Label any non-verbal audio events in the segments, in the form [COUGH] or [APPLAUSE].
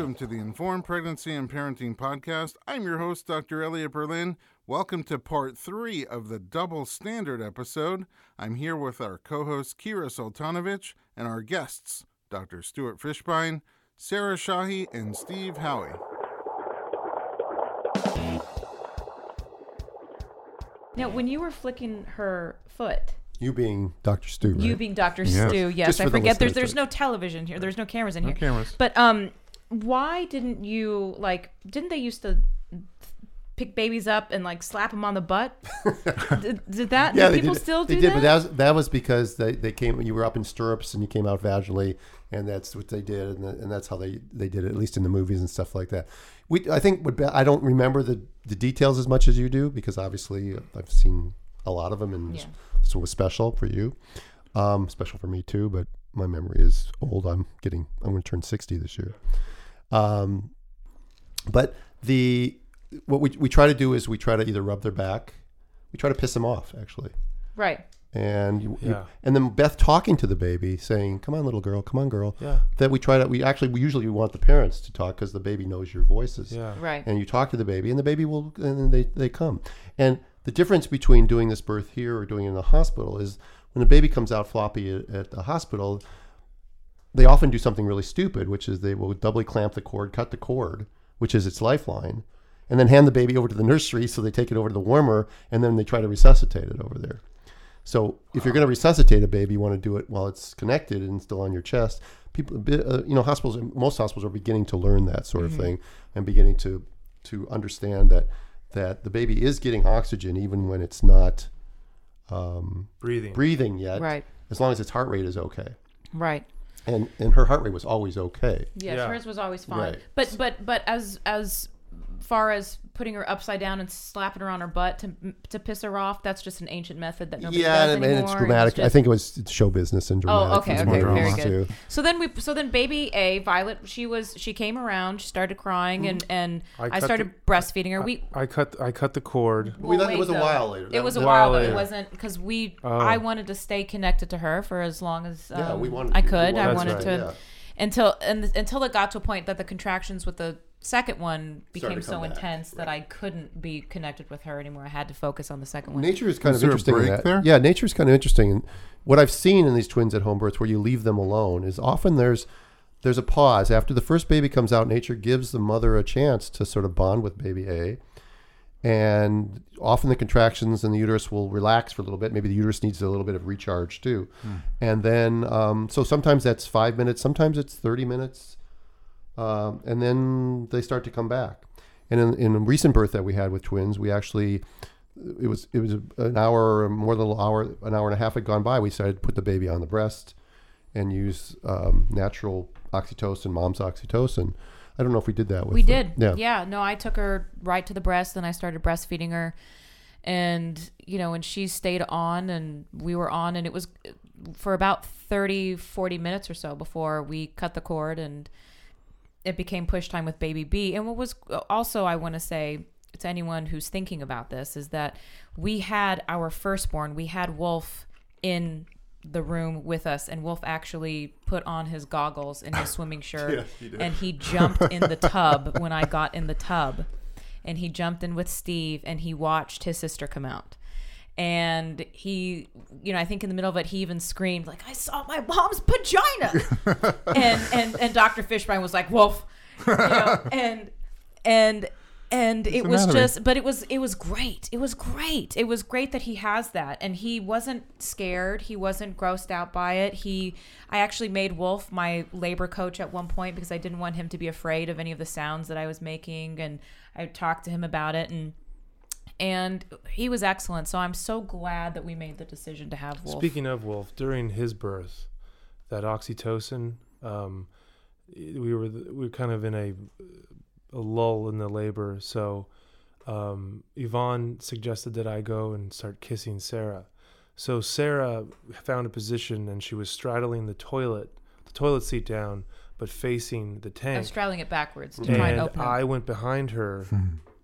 Welcome to the Informed Pregnancy and Parenting Podcast. I'm your host, Dr. Elliot Berlin. Welcome to part three of the Double Standard episode. I'm here with our co host, Kira Sultanovich, and our guests, Dr. Stuart Fishbein, Sarah Shahi, and Steve Howey. Now, when you were flicking her foot, You being Dr. Stu, right? you being Dr. Yes. Stu, yes, Just I for the forget. There's there's no television here. There's no cameras in No here. cameras. But um, why didn't you like? Didn't they used to pick babies up and like slap them on the butt? [LAUGHS] did, did that? yeah, do they people did. still they did, that? but that was that was because they, they came. You were up in stirrups and you came out vaginally, and that's what they did, and, the, and that's how they, they did it, at least in the movies and stuff like that. We I think what I don't remember the the details as much as you do because obviously I've seen a lot of them, and Yeah. this one was special for you, um, special for me too. But my memory is old. I'm getting I'm going to turn sixty this year. Um, but the what we we try to do is we try to either rub their back, we try to piss them off actually, right. and you, you- Yeah. and then Beth talking to the baby, saying, "Come on, little girl, come on, girl." Yeah. That we try to we actually we usually want the parents to talk because the baby knows your voices. Yeah. Right. And you talk to the baby, and the baby will, and then they, they come. And the difference between doing this birth here or doing it in the hospital is when the baby comes out floppy at, at the hospital, they often do something really stupid, which is they will doubly clamp the cord, cut the cord, which is its lifeline, and then hand the baby over to the nursery so they take it over to the warmer, and then they try to resuscitate it over there. So if you're going to resuscitate a baby, you want to do it while it's connected and still on your chest. People, uh, you know, hospitals, most hospitals are beginning to learn that sort of thing and beginning to to understand that that the baby is getting oxygen even when it's not um, Breathing. breathing yet, Right. as long as its heart rate is okay. Right. And and her heart rate was always okay. Yes, Yeah. hers was always fine. Right. But but but as as far as putting her upside down and slapping her on her butt to to piss her off, that's just an ancient method that nobody yeah, does and, anymore. and it's It was dramatic. I think it was it's show business and dramatic. Oh, okay, was okay, what very good. too. So then we, so then baby A, Violet, she was, she came around, she started crying, and and I I, cut started breastfeeding her. We I cut I cut the cord. We well, it was a while later. It That was a while, While but it wasn't because we. Oh. I wanted to stay connected to her for as long as um, Yeah, we wanted I to. Could. I wanted wanted to, to yeah. until and until it got to a point that the contractions with the second one became so back, intense that I couldn't be connected with her anymore. I had to focus on the second one. Nature is kind Was of there interesting. in break that. there? Yeah, nature is kind of interesting. And what I've seen in these twins at home births, where you leave them alone, is often there's there's a pause after the first baby comes out. Nature gives the mother a chance to sort of bond with baby A, and often the contractions in the uterus will relax for a little bit. Maybe the uterus needs a little bit of recharge too, and then um, so sometimes that's five minutes, sometimes it's thirty minutes, um, and then they start to come back. And in, in a recent birth that we had with twins, we actually it was it was an hour or more than an hour an hour and a half had gone by. We decided to put the baby on the breast and use um, natural oxytocin, mom's oxytocin. I don't know if we did that with we the- did. Yeah. Yeah. No, I took her right to the breast and I started breastfeeding her. And, you know, and she stayed on and we were on and it was for about 30, 40 minutes or so before we cut the cord and it became push time with baby B. And what was also, I want to say to anyone who's thinking about this is that we had our firstborn, we had Wolf in the room with us and Wolf actually put on his goggles and his [COUGHS] swimming shirt and he jumped in the [LAUGHS] tub when I got in the tub and he jumped in with Steve and he watched his sister come out. And he, you know, I think in the middle of it, he even screamed like, "I saw my mom's vagina," [LAUGHS] and and and Dr. Fishbein was like, "Wolf," you know, [LAUGHS] and and and it was anatomy. just but it was it was great. It was great. It was great that he has that. And he wasn't scared. He wasn't grossed out by it. He i actually made wolf my labor coach at one point because i didn't want him to be afraid of any of the sounds that i was making. And i talked to him about it. And and he was excellent so i'm so glad that we made the decision to have wolf Speaking of Wolf, during his birth, that oxytocin, um, we were we were kind of in a, a lull in the labor. So um, Yvonne suggested that I go and start kissing Sarah. So Sarah found a position and she was straddling the toilet, the toilet seat down, but facing the tank. i'm straddling it backwards to try and and open it. I went behind her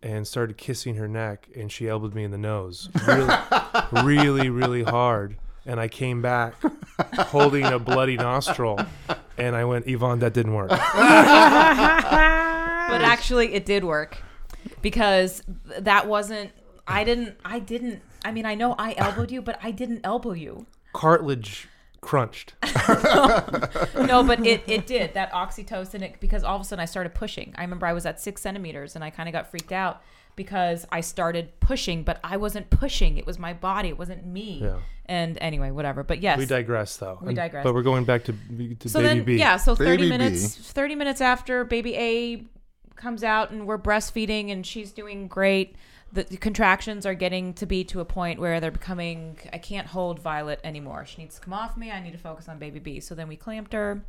and started kissing her neck, and she elbowed me in the nose, really, [LAUGHS] really, really hard. And I came back holding a bloody nostril, And I went, Yvonne, that didn't work. but actually it did work because that wasn't i didn't i didn't i mean i know i elbowed you but i didn't elbow you Cartilage crunched. [LAUGHS] [LAUGHS] no but it, it did that oxytocin it, because all of a sudden i started pushing i remember i was at six centimeters and i kind of got freaked out because i started pushing but i wasn't pushing it was my body it wasn't me Yeah. and anyway whatever but yes We digress, though. We And- digress. But we're going back to, to so baby then B. yeah so 30 Baby minutes B. 30 minutes after baby a comes out and we're breastfeeding and she's doing great the, the contractions are getting to be to a point where they're becoming i can't hold violet anymore she needs to come off me i need to focus on baby b so then we clamped her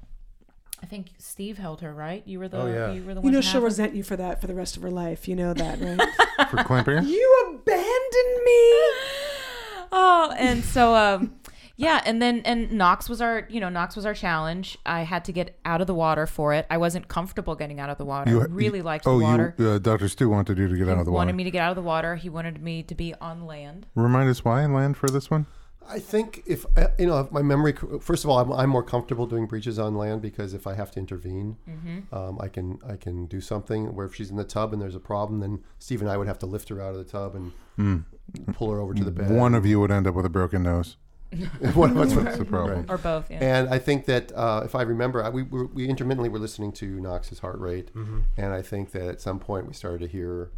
i think steve held her right you were the Oh, yeah. you were the one. You one know she'll have resent you for that for the rest of her life. You know that, right? [LAUGHS] For clamping? you abandoned me. [LAUGHS] oh and so um yeah and then and knox was our you know knox was our challenge i had to get out of the water for it i wasn't comfortable getting out of the water You- i really liked oh, the water you, uh, Dr. Stu wanted you to get out of the water. He wanted me to get out of the water. He wanted me to be on land. Remind us why land for this one? I think if uh, you know if my memory. First of all, I'm, I'm more comfortable doing breeches on land because if I have to intervene, um, I can I can do something. Where if she's in the tub and there's a problem, then Steve and I would have to lift her out of the tub and pull her over to the bed. One of you would end up with a broken nose. [LAUGHS] One of us would- That's the problem. Or both, yeah. And I think that uh, if I remember, I- we, we we intermittently were listening to Knox's heart rate, and I think that at some point we started to hear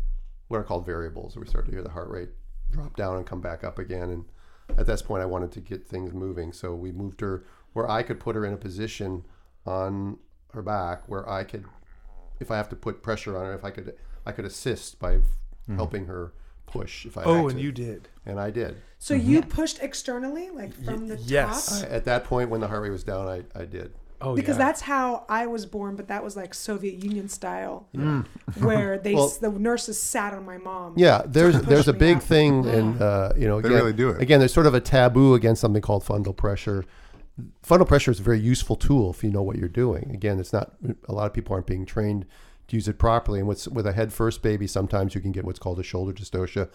what are called variables. We started to hear the heart rate drop down and come back up again. And at this point, I wanted to get things moving, so we moved her where I could put her in a position on her back where I could, if I have to put pressure on her, if I could, I could assist by helping her push. If I Oh, had and to. you did. and I did. So you pushed externally, like from the yes. top? I, at that point, when the heart rate was down, I, I did. Oh, because yeah. that's how I was born, but that was like Soviet Union style, [LAUGHS] where they Well- the nurses sat on my mom. Yeah, there's [LAUGHS] there's a big up. thing, and uh, you know, They again, really do it. Again, there's sort of a taboo against something called fundal pressure. Fundal pressure is a very useful tool if you know what you're doing. Again, it's not a lot of people aren't being trained to use it properly. And with with a head first baby, sometimes you can get what's called a shoulder dystocia.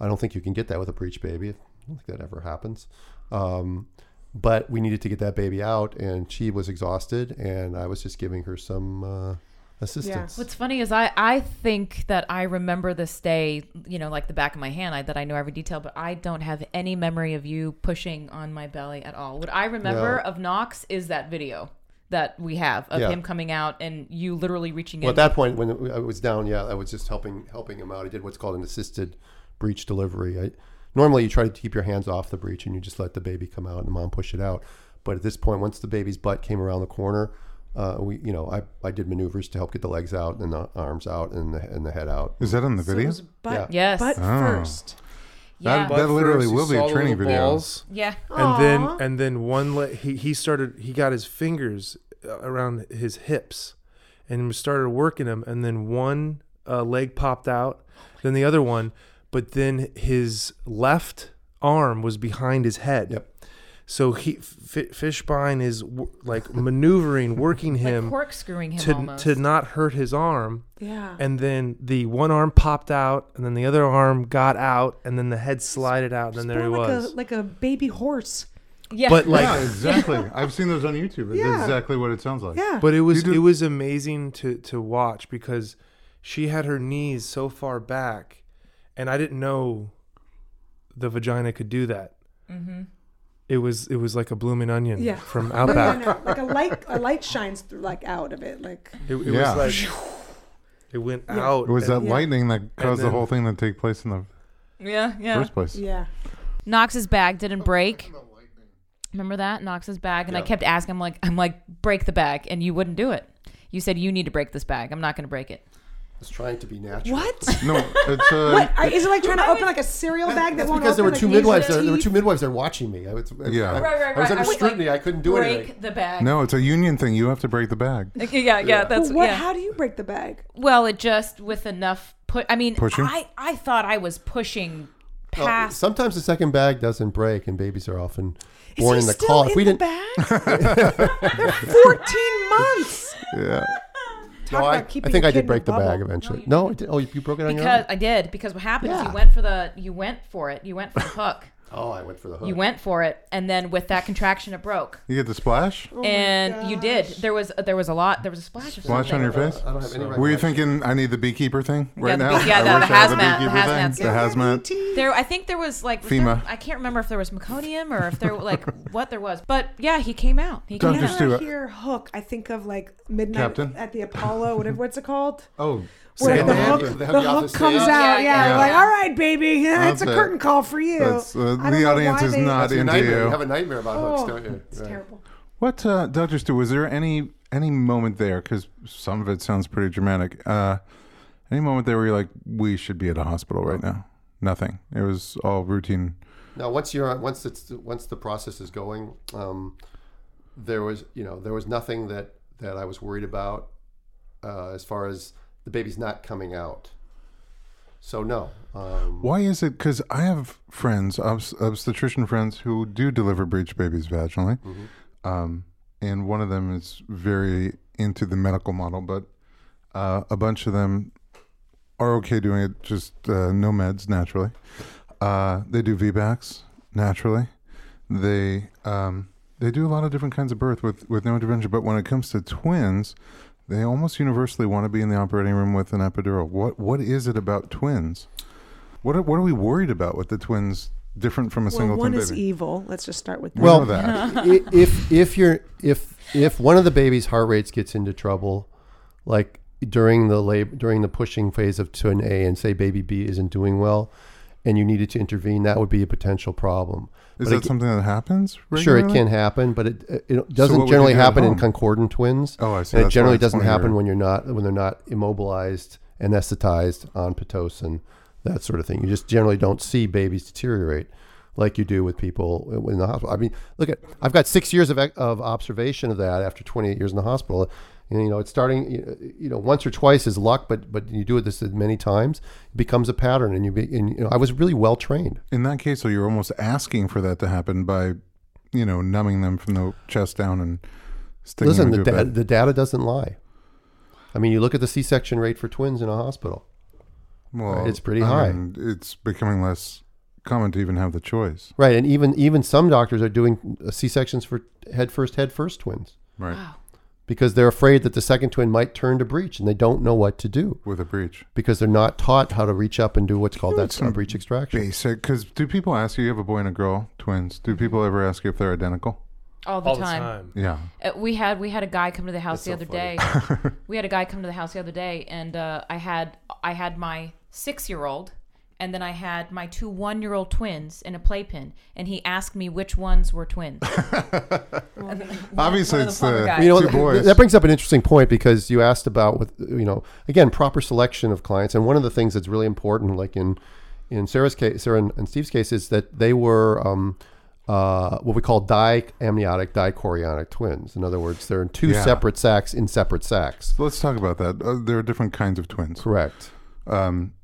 I don't think you can get that with a breech baby. I don't think that ever happens. Um, but we needed to get that baby out, and she was exhausted, and I was just giving her some uh, assistance. What's funny is I, I think that I remember this day, you know, like the back of my hand, I, that I know every detail, but I don't have any memory of you pushing on my belly at all. What I remember No. of Knox is that video that we have of Yeah. him coming out and you literally reaching in. Well, in. at that point, when I was down, yeah, I was just helping helping him out. I did what's called an assisted breech delivery. I, normally, you try to keep your hands off the breech and you just let the baby come out and the mom push it out. But at this point, once the baby's butt came around the corner, uh, we, you know, I, I did maneuvers to help get the legs out and the arms out and the and the head out. Is that in the So video? was butt, Yes. butt Oh. first. yeah. That- that literally first, will be a training video. balls, yeah. and then and then one le- he he started he got his fingers around his hips and started working them and then one uh, leg popped out then the other one but then his left arm was behind his head Yep. so he F- Fishbein is w- like [LAUGHS] maneuvering working Like him corkscrewing him to almost. to not hurt his arm Yeah. and then the one arm popped out and then the other arm got out and then the head slided out and then there he Born like was A, like a baby horse. Yeah. but like yeah, [LAUGHS] exactly. I've seen those on YouTube. It's Yeah. exactly what it sounds like. Yeah. But it was it was amazing to to watch because she had her knees so far back, and I didn't know the vagina could do that. Mm-hmm. It was it was like a blooming onion Yeah. from No, no, Outback. no. Like a light, a light shines through, like out of it. Like It, it Yeah. was like it went Yeah. out. It was that and- Yeah. lightning that caused the whole thing to take place in the yeah, yeah. first place. yeah. Knox's bag didn't break. Remember that Knox's bag, and I kept asking, I'm like, I'm like, break the bag, and you wouldn't do it. You said you need to break this bag. I'm not going to break it. I was trying to be natural. What? [LAUGHS] No, it's uh, What? Are, is it like trying to open like a cereal bag that won't because there were open, two like, midwives. There, there were two midwives there watching me. I was, Yeah. I, Right, right, I was under I was scrutiny. like, I couldn't do it. break anything. the bag. no, it's a union thing. You have to break the bag. [LAUGHS] Okay, yeah, yeah, that's But what? yeah. How do you break the bag? well, it just with enough put. I mean, Pushing? I I thought I was pushing Oh, well, past. sometimes the second bag doesn't break, and babies are often Is born in the still in we the bag? They're [LAUGHS] 14 months. Yeah. [LAUGHS] Talk no, I, I think I did break a the bag eventually. No, No, I did. oh, you, you broke it on your because own. I did because what happened is you went for the you went for it. You went for the hook. Oh, I went for the hook. You went for it, and then with that contraction, it broke. You get the splash? Oh and you did. There was uh, there was a lot. There was a splash Splash something. on your face? I don't have any. Were you thinking I need the beekeeper thing right Yeah, now? bee- yeah, I the- wish the I had the hazmat- the beekeeper thing. hazmat The suit. hazmat. There, I think there was like FEMA. there- I can't remember if there was meconium or if there like [LAUGHS] what there was, but yeah, he came out. He came Dr. out. Stu- Whenever I hear hook, I think of like midnight Captain? at the Apollo, whatever what's it called? Oh, Where the Sandman? hook, They the hug you off hook comes stage? out. Yeah, Yeah, yeah. like all right, baby, [LAUGHS] yeah, it's a That's it. curtain call for you. That's, uh, the audience is they- not That's your into nightmare. you. You have a nightmare about hooks, Oh, don't you? it's Right. terrible. What, uh, Dr. Stu, was there any any moment there, because some of it sounds pretty dramatic, uh, any moment there where you're like, we should be at a hospital right now? Nothing. It was all routine. Now, once you're once it's once the process is going, um, there was you know there was nothing that that I was worried about uh, as far as the baby's not coming out. So no, um, Why is it? Because I have friends, obst- obstetrician friends, who do deliver breech babies vaginally. Um, and one of them is very into the medical model, but uh, a bunch of them are okay doing it, just uh, no meds naturally. Uh, they do VBACs naturally. They um, they do a lot of different kinds of birth with, with no intervention. But when it comes to twins, they almost universally want to be in the operating room with an epidural. What what is it about twins? What are, what are we worried about with the twins? Different from a Well, single one twin is baby. evil. Let's just start with that. Well, that. [LAUGHS] if if you're if if one of the baby's heart rates gets into trouble, like during the lab during the pushing phase of twin A, and say baby B isn't doing well, and you needed to intervene, that would be a potential problem. Is But that ag- something that happens? Sure, it can happen, but it it doesn't you generally do happen in concordant twins. Oh, I see. And it That's generally doesn't happen your- when you're not when they're not immobilized, anesthetized on pitocin, that sort of thing. You just generally don't see babies deteriorate like you do with people in the hospital. I mean, look at I've got six years of of observation of that after 28 years in the hospital. And, you know, it's starting. you- You know, once or twice is luck, but but you do it this many times, it becomes a pattern. And you, be, and, you know, I was really well trained. In that case, so you're almost asking for that to happen by, you know, numbing them from the chest down and sticking Listen, them the, into da- the data doesn't lie. I mean, you look at the C-section rate for twins in a hospital. Well, it's pretty I high. mean, it's becoming less common to even have the choice. Right, and even even some doctors are doing uh, C sections for head first head first twins Right. Wow. Because they're afraid that the second twin might turn to breech and they don't know what to do With a breech because they're not taught how to reach up and do what's called that Some breech extraction. Basic. Because do people ask you, you have a boy and a girl, twins, do people ever ask you if they're identical? all the all the time. time. Yeah. Uh, we had we had a guy come to the house That's the so other funny. day. [LAUGHS] we had a guy come to the house the other day, and uh, I had I had my six year old, and then I had my two one year old twins in a playpen, and he asked me which ones were twins. [LAUGHS] Obviously, one it's the guys. You know, two boys. that brings up an interesting point because you asked about with you know again proper selection of clients, and one of the things that's really important, like in in Sarah's case, Sarah and, and Steve's case, is that they were um, uh, what we call diamniotic, dichorionic twins. In other words, they're in two Yeah. separate sacs in separate sacs. Let's talk about that. Uh, there are different kinds of twins. Correct. Um,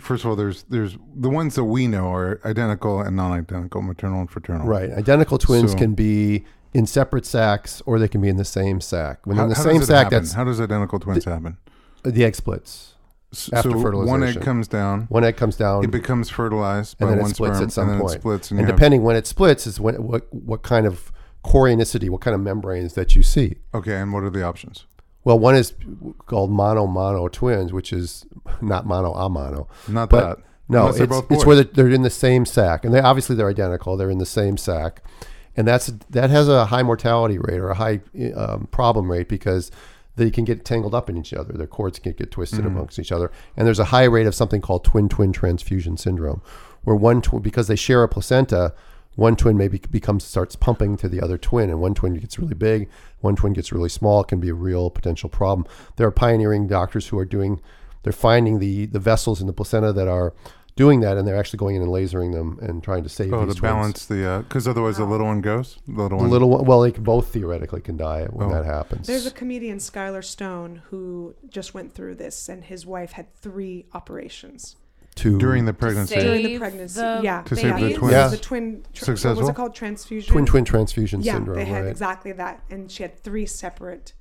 first of all, there's there's the ones that we know are identical and non-identical, maternal and fraternal. Right. Identical twins So- can be in separate sacs, or they can be in the same sac. When How, in the same sac, happen? that's How does identical twins happen? the egg splits. S- after so one egg fertilization. comes down, One egg comes down, it becomes fertilized and then one it splits sperm, at some and then point. it splits, and, and you have- depending when it splits is when what what kind of chorionicity, what kind of membranes that you see. okay, and what are the options? Well, one is called mono mono twins, which is not mono mono. Not But that. No, it's, it's where they're, they're in the same sac, and they obviously they're identical. They're in the same sac, and that's that has a high mortality rate or a high um, problem rate because they can get tangled up in each other. Their cords can get twisted Mm-hmm. amongst each other, and there's a high rate of something called twin twin transfusion syndrome, where one tw- because they share a placenta, one twin maybe becomes starts pumping to the other twin, and one twin gets really big, one twin gets really small. It can be a real potential problem. There are pioneering doctors who are doing, they're finding the the vessels in the placenta that are doing that, and they're actually going in and lasering them and trying to save Oh, these to twins. balance the uh, because otherwise the little one goes. The little The one. little one, well, they can both theoretically can die when Oh. that happens. There's a comedian, Skyler Stone, who just went through this, and his wife had three operations Two during the pregnancy. save during the pregnancy. the yeah, To save the babies? twins. Yeah. The twin. Tr- what was Successful? it called? Transfusion. twin twin transfusion yeah, syndrome, they had right? exactly that, and she had three separate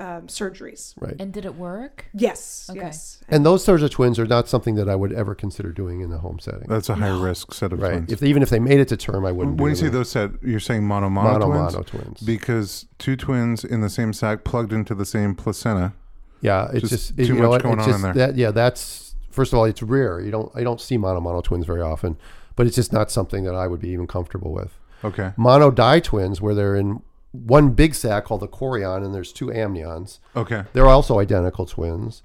um, surgeries. Right. And did it work? Yes, Okay. yes. And those sorts of twins are not something that I would ever consider doing in the home setting. That's a high risk set of right. twins. If even if they made it to term, I wouldn't. when you do say those set, you're saying mono mono, mono twins? mono twins. Because two twins in the same sac plugged into the same placenta. yeah, it's just just, too you know much what, going it's on in there. That, yeah, that's first of all, it's rare. You don't I don't see mono mono twins very often, but it's just not something that I would be even comfortable with. Okay. Mono di twins, where they're in one big sac called the chorion, and there's two amnions. Okay. They're also identical twins,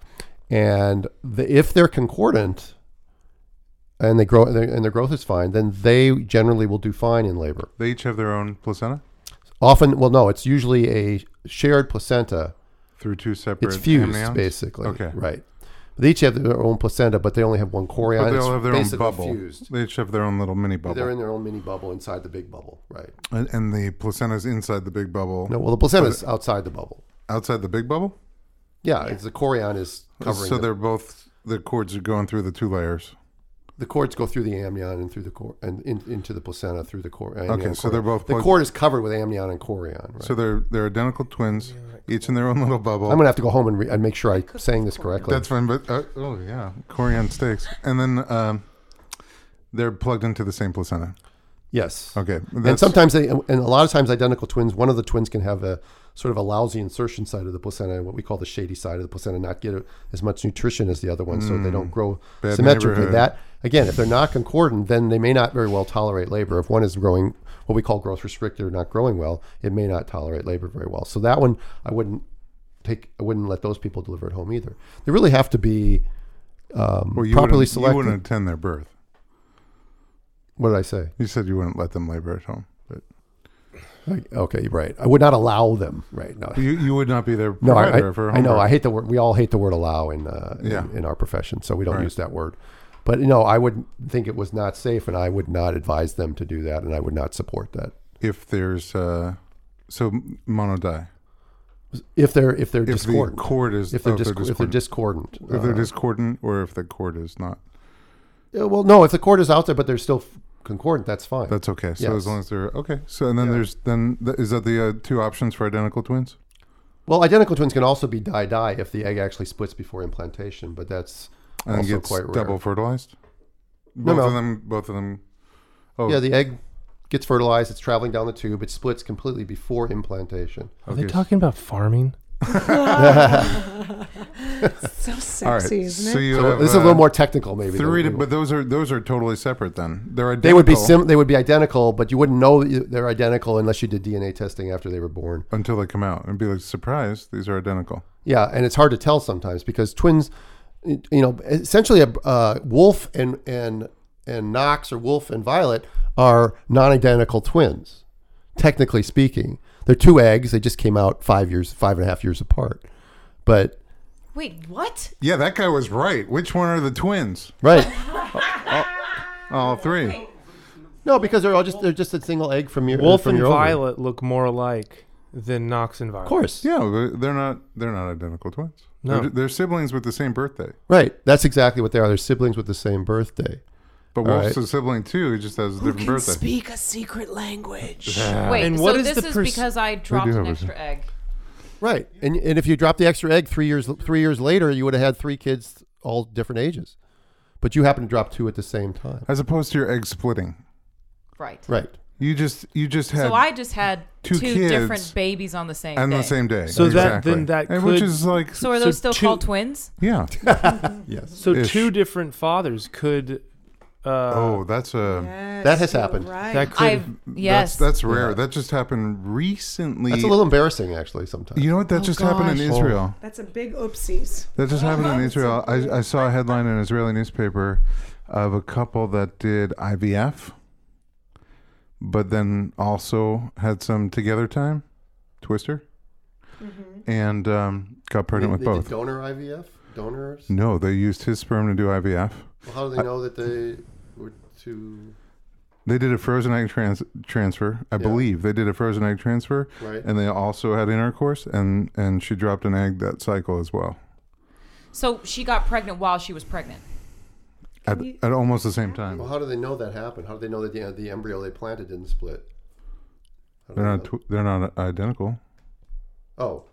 and the, if they're concordant and they grow and their growth is fine, then they generally will do fine in labor. They each have their own placenta Often, well, no, it's usually a shared placenta. through two separate. It's fused, amnions? basically. Okay. right. They each have their own placenta, but they only have one chorion. But they all have their own basically bubble. Fused. They each have their own little mini bubble. They're in their own mini bubble inside the big bubble, right? and, and the is inside the big bubble. No, well, the placenta is outside the bubble. Outside the big bubble? Yeah, it's the chorion is covering. so the- they're both, the cords are going through the two layers. The cords go through the amnion and through the cord and in, into the placenta through the cord. Okay, so they're both the plugged- cord is covered with amnion and chorion. Right? So they're they're identical twins, each in their own little bubble. I'm gonna have to go home and, re- and make sure I'm saying this correctly. That's fine, but uh, oh yeah, chorion steaks, and then um, they're plugged into the same placenta. yes. Okay, and sometimes they, and a lot of times, identical twins. One of the twins can have a sort of a lousy insertion side of the placenta, what we call the shady side of the placenta, not get as much nutrition as the other one, so they don't grow Mm. Bad symmetrically. That again, if they're not concordant, then they may not very well tolerate labor. If one is growing what we call growth restricted or not growing well, it may not tolerate labor very well. So that one, I wouldn't take. I wouldn't let those people deliver at home either. They really have to be um, well, properly selected. You wouldn't attend their birth. What did I say? You said you wouldn't let them labor at home, but okay, right. I would not allow them. Right. No. you you would not be their No, I, I, for a I home know. I hate the word. We all hate the word allow in, uh, Yeah. in in our profession, so we don't Right. use that word. But you know, I would think it was not safe, and I would not advise them to do that, and I would not support that. if there's uh, so monodi. If they're if they're If the discordant, cord is if they're, oh, disc- if they're discordant, if they're uh, discordant, or if the cord is not, yeah, well, no, if the cord is out there, but they're still concordant, that's fine. that's okay. So Yes. as long as they're okay. So and then Yeah. there's then th- is that the uh, two options for identical twins? well, identical twins can also be di di if the egg actually splits before implantation, but that's And it also gets quite rare. double fertilized. Both no. of them. Both of them. Oh, Yeah, the egg gets fertilized. It's traveling down the tube. It splits completely before implantation. Are they Okay. talking about farming? [LAUGHS] So sexy, All right. isn't So it? you So have, this is a uh, little more technical, maybe. than Three, to, but those are those are totally separate. Then they're identical. they would be sim- They would be identical, but you wouldn't know that you- they're identical unless you did DNA testing after they were born. until they come out and be like, surprise, these are identical. Yeah, and it's hard to tell sometimes because twins, you know, essentially a uh, wolf and and and Knox or wolf and Violet are non-identical twins, technically speaking. They're two eggs. They just came out five years, five and a half years apart. But Wait, what? Yeah, that guy was right. Which one are the twins? right, [LAUGHS] All three. no, because they're all just they're just a single egg from your Wolf from and your ovary. Violet look more alike than Knox and Violet. Of course, Yeah, they're not. They're not identical twins. No. They're, they're siblings with the same birthday. right. That's exactly what they are. They're siblings with the same birthday. But All Wolf's right. a sibling too. He just has a different birthday. speak a secret language. Wait, And so what is this the is pers- because I dropped do an have a- extra egg. Right, and and if you dropped the extra egg three years three years later, you would have had three kids, all different ages, but you happen to drop two at the same time. As opposed to your egg splitting. Right. Right. You just you just had So I just had two two, kids different babies on the same on day. the same day. So that- then that And which is like So are those So still two- called twins? yeah. [LAUGHS] Yes. So Ish. two different fathers could. Uh, oh, that's a Yes, That has happened. Right. that could. I've yes. That's, that's rare. Yeah. That just happened recently. That's a little embarrassing, actually. Sometimes. You know what? That Oh, just happened in gosh. Israel. That's a big oopsies. That just happened in Israel. I, I saw a headline in an Israeli newspaper of a couple that did IVF, but then also had some together time, twister, and um, got pregnant with They- they did both. donor IVF, donors. No, they used his sperm to do IVF. Well, how do they know that they were to They did a frozen egg trans- transfer. I Yeah. believe they did a frozen egg transfer, right? and they also had intercourse, and and she dropped an egg that cycle as well So she got pregnant while she was pregnant. At, you- at almost the same time. Well, how do they know that happened? How do they know that the, the embryo they planted didn't split? They're not tw- they're not identical. oh,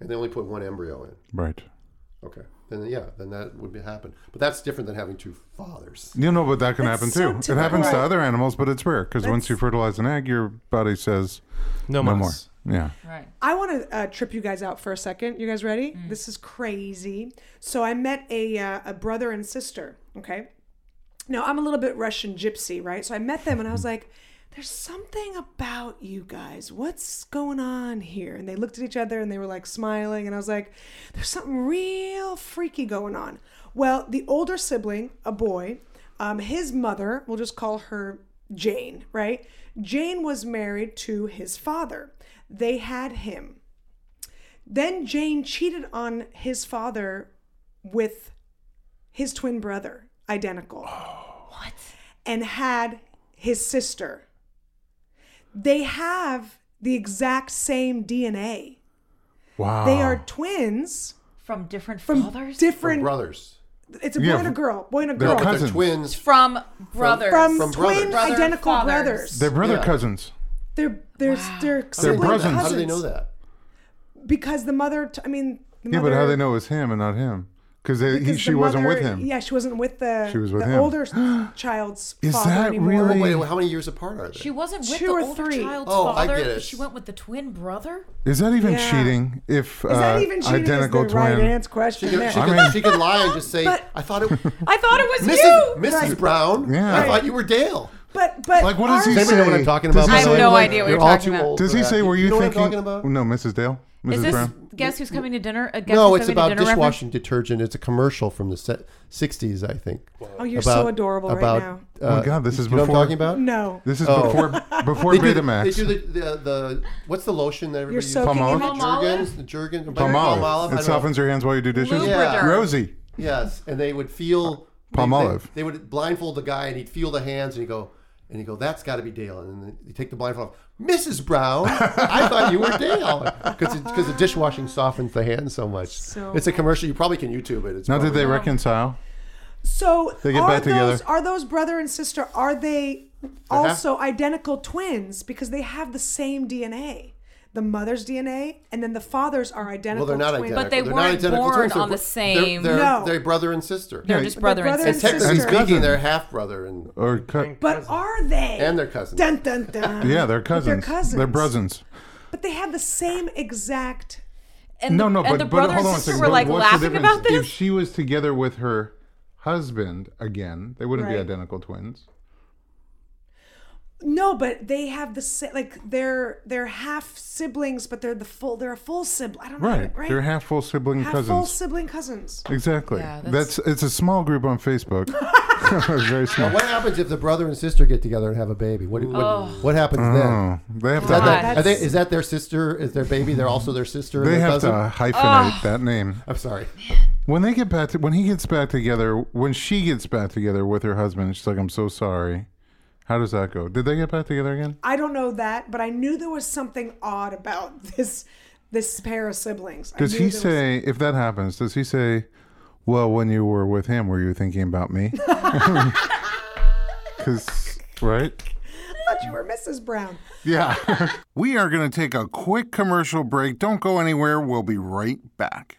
and they only put one embryo in. Right. Okay. Then yeah, then that would be happen. But that's different than having two fathers. You know, but that can That's happen so too. it typical. happens to other animals, but it's rare because once you fertilize an egg, your body says No, no more. Yeah. Right. I want to uh, trip you guys out for a second. You guys ready? Mm. This is crazy. So I met a uh, a brother and sister. Okay. Now I'm a little bit Russian gypsy, right? So I met them and I was like, "There's something about you guys. What's going on here?" And they looked at each other and they were like smiling, and I was like, "There's something real freaky going on." Well, the older sibling, a boy, um, his mother, we'll just call her Jane, right? Jane was married to his father. They had him. Then Jane cheated on his father with his twin brother, identical. What? And had his sister. They have the exact same DNA. Wow. They are twins From different from fathers? From different. brothers. It's a Yeah, boy and a girl. Boy and a girl. they're girl. Cousins. they're twins. from brothers. From, From twin brothers. Identical fathers. brothers. They're brother Yeah. cousins. They're they're they're How they sibling know cousins. How do they know that? Because the mother. T- I mean, the Yeah, mother, but how do they know it was him and not him? Because he, she the wasn't with him. Yeah, she wasn't with the. She was with the him. older [GASPS] child's Is father that anymore. really- Wait, wait, how many years apart are they? She wasn't with Two the or older three. child's Oh, I get it. She went with the twin brother. Is that even Yeah. cheating? If Is that uh, even cheating? identical is the right answer question. She could, there. she, I could, mean- she could lie and just say, But- "I thought it, [LAUGHS] I thought it was Mrs. you. Mrs. Right. Brown. Yeah. I thought you were Dale." But but Like, what does he ours- Does anybody know what I'm say? talking Does about? he by say- the I have way? no Like, idea what you're you're all talking too about. old Does for he that. say, "Were you, you know thinking?" what I'm talking about? No, Mrs. Dale, Mrs. Is this Brown. guess who's coming to dinner? Uh, guess No, who's it's coming to about dinner dishwashing detergent. It's a commercial from the se- 60s, I think. Oh, you're about, so adorable about, right now. Oh my God, this is you know what I'm talking about? No. This is Oh. before [LAUGHS] before They do, the, they Betamax. do the, the, the what's the lotion that everybody You're uses? soaking in Palmolive? it. Palmolive? Jergens, the Jergens, Palmolive. Palmolive. I It don't softens your hands while you do dishes. Yeah. Rosie. Yes, and they would feel they- Palmolive. They, they would blindfold the guy, and he'd feel the hands, and he'd go, and he'd go, "That's got to be Dale." And then you take the blindfold off. Mrs. Brown, I thought you were Dale, [LAUGHS] because because the dishwashing softens the hands so much. So it's a commercial. You probably can YouTube it. It's Now, did probably- they reconcile? So They get are back together. are those brother and sister? Are they also identical twins because they have the same DNA? The mother's DNA and then the fathers are identical. Well, they're not twins. identical. But they They're weren't not identical born twins. They're on the same- They're, they're, No. they're brother and sister. They're Yeah, just They're brother and and sister. and technically speaking, they're half brother and Or cu- But are they? and they're cousins. dun dun dun. yeah, they're cousins. They're cousins. They're brothers. But they have the same exact. And No, the, no, and but, the but brother hold and on a sister second. were like what's the laughing about this. If she was together with her husband again, they wouldn't be identical twins. No, but they have the same. Like they're they're half siblings, but they're the full. They're a full sibling. I don't know. Right. Right. They're half full sibling half full cousins. sibling cousins. Exactly. Yeah, that's, that's- it's a small group on Facebook. [LAUGHS] [LAUGHS] Very small. What happens if the brother and sister get together and have a baby? What what, Oh. what happens oh, then? Oh, they have Is that, to. their, God. are they, is that their sister? Is their baby? They're also their sister. and They their have cousin? to hyphenate that name. I'm sorry. When they get back to when he gets back together, when she gets back together with her husband, she's like, "I'm so sorry." How does that go? Did they get back together again? I don't know that, but I knew there was something odd about [LAUGHS] this this pair of siblings. I Does knew he there was- say if that happens? Does he say, "Well, when you were with him, were you thinking about me?" [LAUGHS] [LAUGHS] Because right. I thought you were Mrs. Brown. Yeah. we are going to take a quick commercial break. Don't go anywhere. We'll be right back.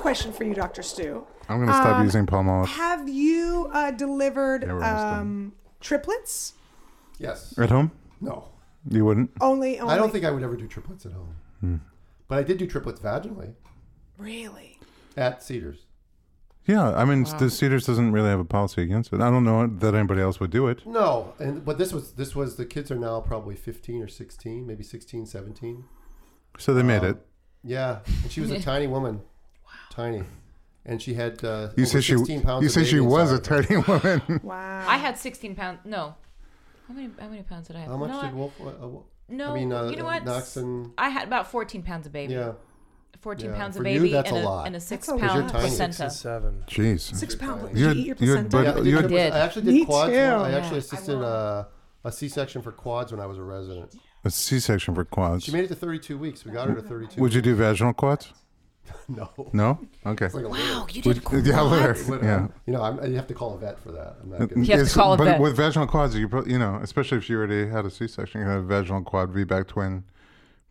Question for you, Dr. Stu. I'm going to stop Um, using Palmolive Have you uh, delivered Yeah, we're almost done. um, triplets? Yes. at home. No. You wouldn't? Only, only. I don't think I would ever do triplets at home. Hmm. But I did do triplets vaginally really. at Cedars. Yeah, I mean, the Cedars doesn't really have a policy against it. I don't know that anybody else would do it. No, and but this was this was the kids are now probably 15 or 16, maybe 16, 17. So they made Um, it. Yeah, and she was a [LAUGHS] tiny woman, tiny, and she had uh, You over say she. pounds You of say she was a inside of her. tiny woman. [LAUGHS] [LAUGHS] Wow. I had 16 pounds. No. How many how many pounds did I have? How much no, did I- Wolf? Uh, uh, No, I mean, uh, you know uh, what? Knox and I had about 14 pounds of baby. yeah. 14 Yeah, pounds for of you, baby that's and, a a, lot. and a six a lot. pound Six and Six seven. Jeez. Six pound. You Did you had- eat your you had placenta? Yeah, I did you did. I actually did Me quads. too. I actually Yeah. assisted uh, a C-section for quads when I was a resident. A C-section for quads. She made it to 32 weeks. We got her to 32. Would you do vaginal quads? [LAUGHS] No. No. Okay. It's like a Wow, you did quads? yeah, litter. What, Yeah. um, you know, I'm, you have to call a vet for that. I'm not good. You have to call a but vet. with vaginal quads, you pro- you know, especially if you already had a C-section, you can have vaginal quad, VBAC twin,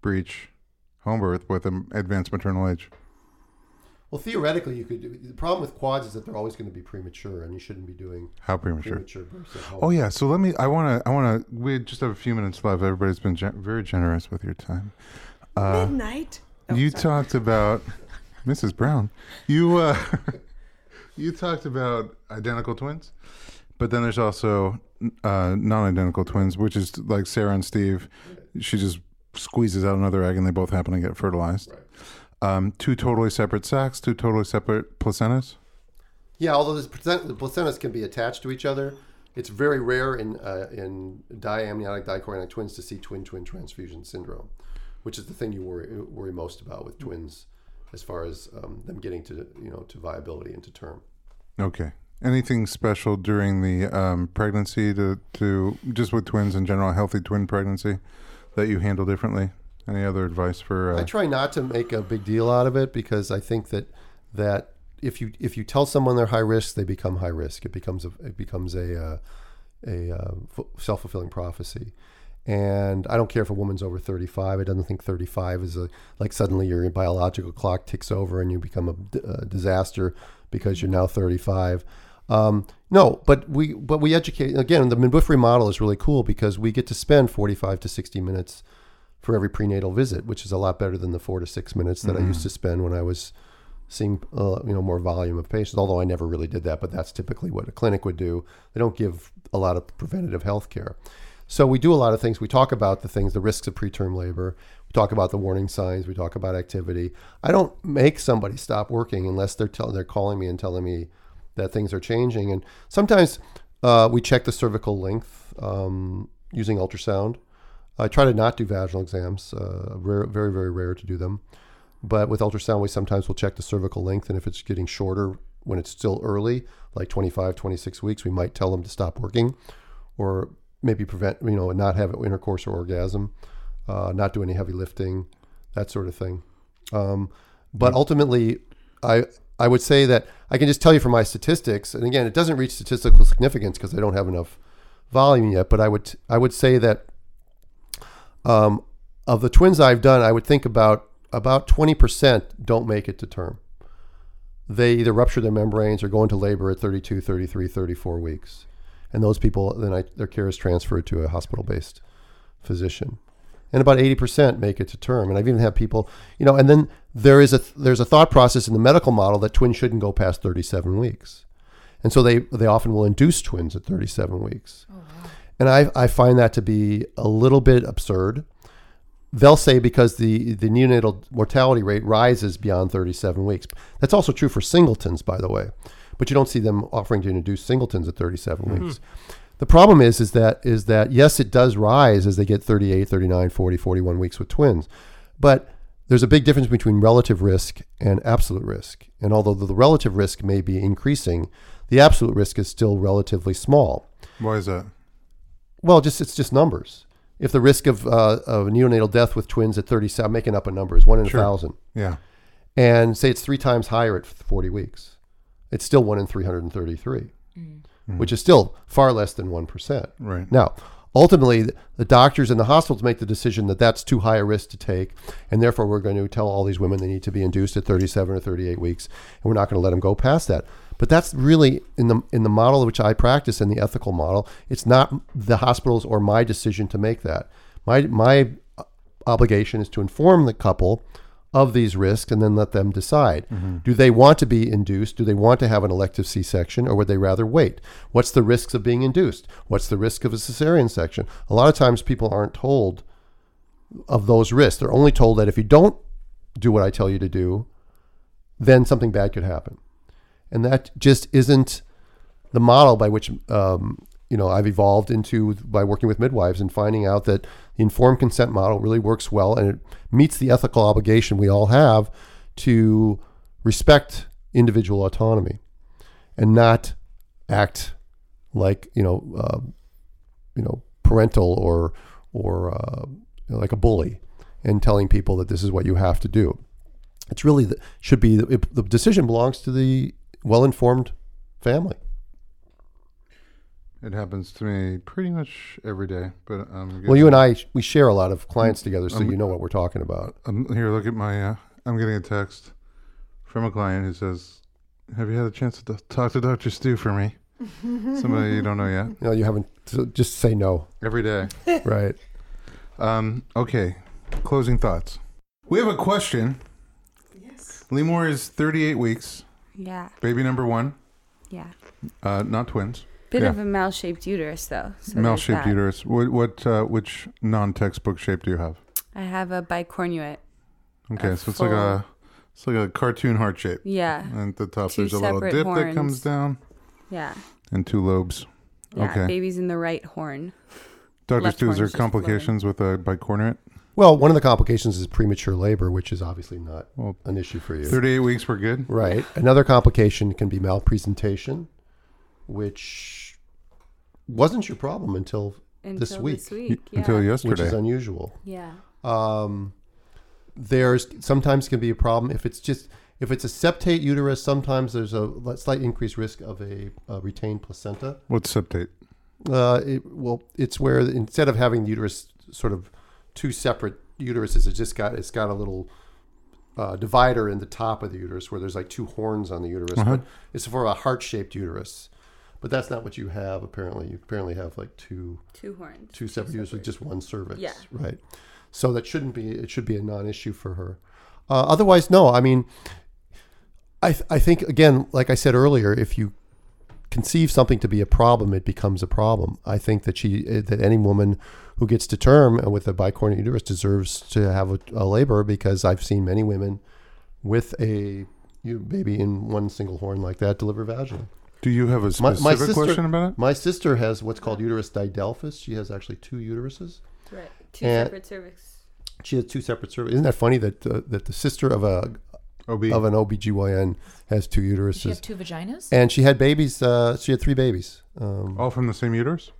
breech, home birth with an advanced maternal age. Well, theoretically, you could. do The problem with quads is that they're always going to be premature, and you shouldn't be doing How premature? premature births at home. Oh yeah. So let me. I want to. I want to. We just have a few minutes left. Everybody's been gen- very generous with your time. Uh, Midnight. Oh, you sorry. talked about [LAUGHS] Mrs. Brown. You uh, [LAUGHS] you talked about identical twins, but then there's also uh, non-identical twins, which is like Sarah and Steve. She just squeezes out another egg, and they both happen to get fertilized. Right. Um, two totally separate sacs, two totally separate placentas. Yeah, although this placent- the placentas can be attached to each other, it's very rare in uh, in diamniotic dichorionic twins to see twin twin transfusion syndrome, which is the thing you worry worry most about with twins, as far as um, them getting to you know to viability and to term. Okay. Anything special during the um, pregnancy to, to just with twins in general, a healthy twin pregnancy that you handle differently? Any other advice for? I Uh, try not to make a big deal out of it because I think that that if you if you tell someone they're high risk, they become high risk. It becomes a it becomes a uh, a uh, self fulfilling prophecy. And I don't care if a woman's over 35. I don't think 35 is a like suddenly your biological clock ticks over and you become a disaster because you're now 35. Um, no, but we but we educate again. The midwifery model is really cool because we get to spend 45 to 60 minutes for every prenatal visit, which is a lot better than the four to six minutes that I used to spend when I was seeing uh, you know more volume of patients. Although I never really did that, but that's typically what a clinic would do. They don't give a lot of preventative health care. So we do a lot of things. We talk about the things, the risks of preterm labor. We talk about the warning signs. We talk about activity. I don't make somebody stop working unless they're tell, they're calling me and telling me that things are changing. And sometimes uh, we check the cervical length um, using ultrasound. I try to not do vaginal exams. Uh, rare, very, very rare to do them. But with ultrasound, we sometimes will check the cervical length, and if it's getting shorter when it's still early, like 25, 26 weeks, we might tell them to stop working, or maybe prevent, you know, not have intercourse or orgasm, uh, not do any heavy lifting, that sort of thing. Um, but ultimately, I I would say that I can just tell you from my statistics, and again, it doesn't reach statistical significance because I don't have enough volume yet. But I would I would say that um, of the twins I've done, I would think about about 20% don't make it to term. They either rupture their membranes or go into labor at 32, 33, 34 weeks. And those people, then I, their care is transferred to a hospital based physician. And about 80% make it to term. And I've even had people, you know, and then there is a there's a thought process in the medical model that twins shouldn't go past 37 weeks. And so they, they often will induce twins at 37 weeks. Oh, and I, I find that to be a little bit absurd. They'll say because the, the neonatal mortality rate rises beyond 37 weeks. That's also true for singletons, by the way. But you don't see them offering to induce singletons at 37 weeks. The problem is is that is that yes, it does rise as they get 38, 39, 40, 41 weeks with twins. But there's a big difference between relative risk and absolute risk. And although the relative risk may be increasing, the absolute risk is still relatively small. why is that? Well, just it's just numbers. If the risk of uh, of neonatal death with twins at 37, I'm making up a number, is one in Sure. a thousand, Yeah. and say it's three times higher at 40 weeks, it's still one in 333, mm. which is still far less than one percent. Right. Now, ultimately, the- the doctors and the hospitals make the decision that that's too high a risk to take, and therefore we're going to tell all these women they need to be induced at 37 or 38 weeks, and we're not going to let them go past that. But that's really in the in the model which I practice in the ethical model. It's not the hospitals or my decision to make that. My my uh, obligation is to inform the couple of these risks and then let them decide. Do they want to be induced? Do they want to have an elective C section or would they rather wait? What's the risks of being induced? What's the risk of a cesarean section? A lot of times people aren't told of those risks. They're only told that if you don't do what I tell you to do, then something bad could happen. And that just isn't the model by which um, you know I've evolved into by working with midwives and finding out that the informed consent model really works well and it meets the ethical obligation we all have to respect individual autonomy and not act like you know uh, you know parental or or uh, like a bully and telling people that this is what you have to do. It's really the, should be the, the decision belongs to the well-informed family. It happens to me pretty much every day. But um, Well, you and I we share a lot of clients together, so you know what we're talking about. Um, here, look at my. Uh, I'm getting a text from a client who says, "Have you had a chance to talk to Doctor Stu for me?" [LAUGHS] Somebody you don't know yet. You know, you haven't so just say no, Every day. [LAUGHS] right? Um, okay. Closing thoughts. We have a question. Yes. Lemore is 38 weeks. Yeah, Baby number one. yeah. Uh, not twins. Bit Yeah. of a mal-shaped uterus, though. So there's Male-shaped uterus. What? What? Uh, which non-textbook shape do you have? I have a bicornuate. Okay, A so it's like a, it's like a cartoon heart shape. Yeah, And at the top, Two there's a little separate dip that comes down, yeah, and two lobes. yeah. Okay. Baby's in the right horn. Doctor Left Stu, is horn there is just complications with a bicornuate? Well, one of the complications is premature labor, which is obviously not Well, an issue for you. 38 weeks, we're good. Right. Another complication can be malpresentation, which wasn't your problem until Until This week. This week. Yeah. Until yesterday, which is unusual. yeah. Um, there's sometimes can be a problem if it's just if it's a septate uterus. Sometimes there's a slight increased risk of a, a retained placenta. What's septate? Uh, it, well, it's where instead of having the uterus sort of two separate uteruses, it's just got it's got a little uh, divider in the top of the uterus where there's like two horns on the uterus, Uh-huh. but it's for a heart-shaped uterus. But that's not what you have. Apparently, you apparently have like two Two horns. two separate uteruses with just one cervix. Yeah. Right. So that shouldn't be. It should be a non-issue for her. Uh, otherwise, no. I mean, I th- I think again, like I said earlier, if you conceive something to be a problem, it becomes a problem. I think that she eh, that any woman who gets to term with a bicornuate uterus deserves to have a, a labor because I've seen many women with a you, baby in one single horn like that deliver vaginally. Do you have a specific my sister- question about it? My sister has what's called uterus didelphys. She has actually two uteruses. Right. Two And- separate cervix. She has two separate cervixes. Isn't that funny that uh, that the sister of a OB. of an OBGYN has two Does she have two vaginas? And she had babies. Uh, she had three babies. Um, All from the same uterus?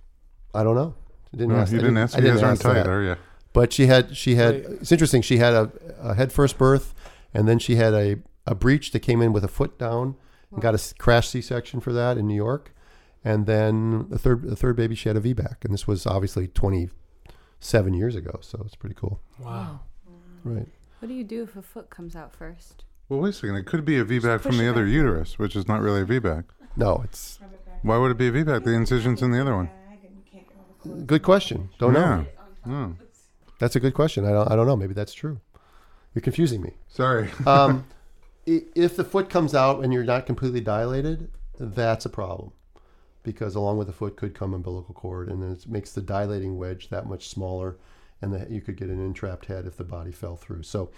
I don't know. I didn't No, ask. you I didn't ask. You guys aren't ask tight, are you? But she had. She had. Wait. It's interesting. She had a, a head first birth, and then she had a a breech that came in with a foot down, and got a crash C section for that in New York, and then the third the third baby she had a VBAC, and this was obviously twenty seven years ago. So it's pretty cool. Wow. Right. What do you do if a foot comes out first? Well, wait a second. It could be a VBAC from the other back. uterus, which is not really a VBAC. No, it's Why would it be a VBAC? The incision's in the other one. good question. Don't know. Yeah. That's a good question. I don't. I don't know. Maybe that's true. You're confusing me. sorry. Um, i- [LAUGHS] if the foot comes out and you're not completely dilated, that's a problem, because along with the foot could come umbilical cord, and then it makes the dilating wedge that much smaller, and the, you could get an entrapped head if the body fell through. So,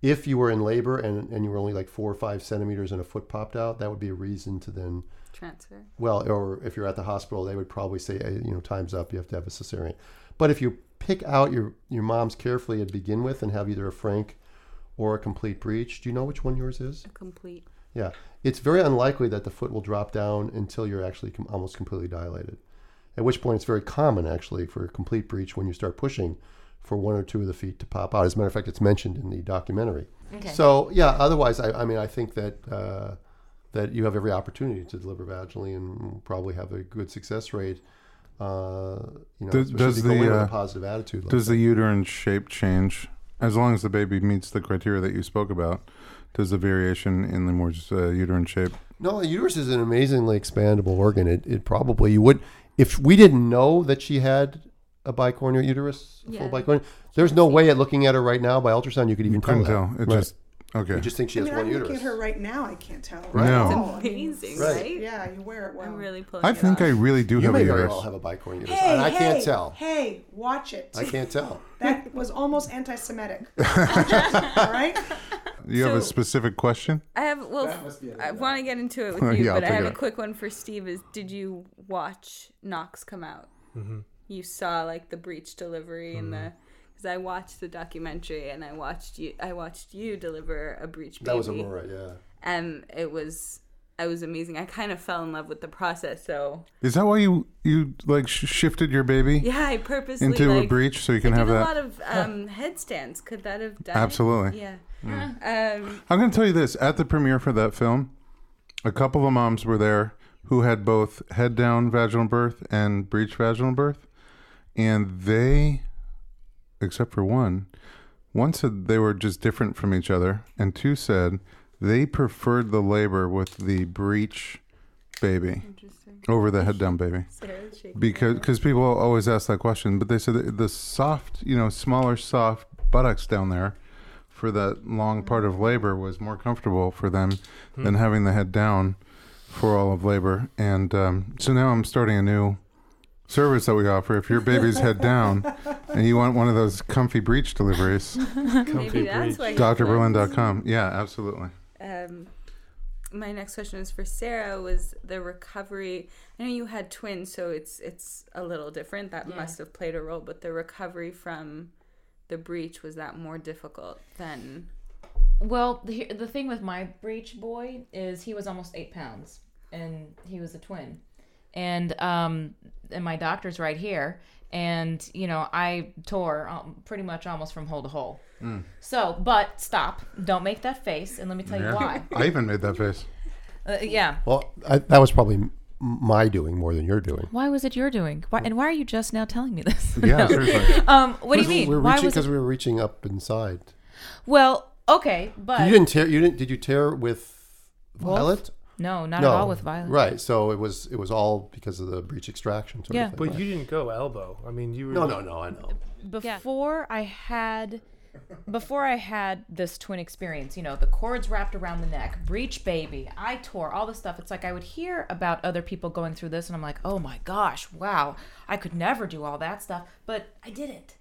if you were in labor and, and you were only like four or five centimeters and a foot popped out, that would be a reason to then Transfer. well, or if you're at the hospital, they would probably say, "Hey, you know, time's up. You have to have a cesarean. But if you pick out your your mom's carefully to begin with and have either a frank or a complete breech, do you know which one yours is? A complete. Yeah, it's very unlikely that the foot will drop down until you're actually com- almost completely dilated. At which point, it's very common actually for a complete breech when you start pushing for one or two of the feet to pop out. As a matter of fact, it's mentioned in the documentary. Okay. So yeah, otherwise, I, I mean, I think that uh, that you have every opportunity to deliver vaginally and probably have a good success rate. Uh, you know, Does- does if you go the, in with uh, a positive attitude. Like Does that. the uterine shape change as long as the baby meets the criteria that you spoke about? Does the variation in the more just, uh, uterine shape? No, the uterus is an amazingly expandable organ. It, it probably you would if we didn't know that she had a bicornuate uterus, a Yeah. full bicornuate? There's no way at looking at her right now by ultrasound you could even Couldn't tell. tell. It Right. just okay. you just think she I has mean, one I'm uterus. looking at her right now. I can't tell. Right. No. at all. I mean, Amazing, Right. right? Yeah, you wear it well. I'm really pulling I it think I really do You have a may very uterus. well have a bicornuate uterus, Hey, and I hey, can't tell. Hey, watch it. I can't tell. [LAUGHS] That was almost anti-Semitic. [LAUGHS] All right. you have a specific question? I have well, That must be a I no. want to get into it [LAUGHS] with you, I'll but I have it. a quick one for Steve. Is did you watch Knox come out? Mhm. You saw like the breech delivery and the because I watched the documentary and I watched you. I watched you deliver a breech baby. That was Aurora, yeah. and it was it was amazing. I kind of fell in love with the process. So Is that why you you like sh- shifted your baby yeah, I purposely into like, a breech so you can I have did a lot of um, headstands. Could that have done? Absolutely. Yeah. Um, I'm going to tell you this: at the premiere for that film, a couple of moms were there who had both head down vaginal birth and breech vaginal birth, and they, except for one, one said they were just different from each other, and two said they preferred the labor with the breech baby over the head down baby [LAUGHS] Sarah's shaking her because because people always ask that question, but they said that the soft, you know, smaller soft buttocks down there for that long part of labor was more comfortable for them than having the head down for all of labor. And um, so now I'm starting a new service that we offer. If your baby's head down and you want one of those comfy breech deliveries, [LAUGHS] Maybe Comfy that's breech. why. he went. drberlin.com. Yeah, absolutely. um, my next question is for Sarah. Was the recovery? I know you had twins, so it's it's a little different. That Yeah. must have played a role. But the recovery from the breech was that more difficult than? Well, the, the thing with my breech boy is he was almost eight pounds, and he was a twin, and um, and my doctor's right here, and you know I tore um, pretty much almost from hole to hole. So, but stop! Don't make that face, and let me tell you why. I even made that face. [LAUGHS] Uh, yeah. Well, I, that was probably my doing more than your doing. Why was it your doing? Why, and why are you just now telling me this? [LAUGHS] Yeah, seriously. Um, what do you mean? We're reaching because we were reaching up inside. Well, okay, but You didn't tear. You didn't. Did you tear with Wolf? Violet? No, not no, at all with violence. Right. So it was. It was all because of the breech extraction. Sort Yeah. Of thing, But right? you didn't go elbow. I mean, you were. No, no, no. I know. before I had before I had this twin experience, you know, the cords wrapped around the neck, breech baby, I tore all this stuff. It's like I would hear about other people going through this and I'm like, "Oh my gosh, wow. I could never do all that stuff." But I did it.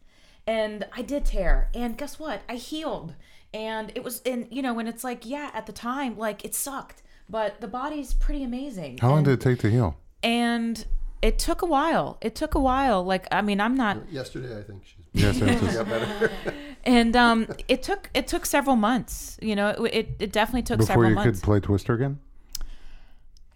And I did tear. And guess what? I healed. And it was and you know, and it's like, yeah, at the time like it sucked, but the body's pretty amazing. How long and, did it take to heal? and it took a while. It took a while. Like I mean, I'm not Yesterday, I think she's. Yes, yes, [LAUGHS] yes. got better. [LAUGHS] and um, it took it took several months. You know, it it, it definitely took Before several you could play Twister again?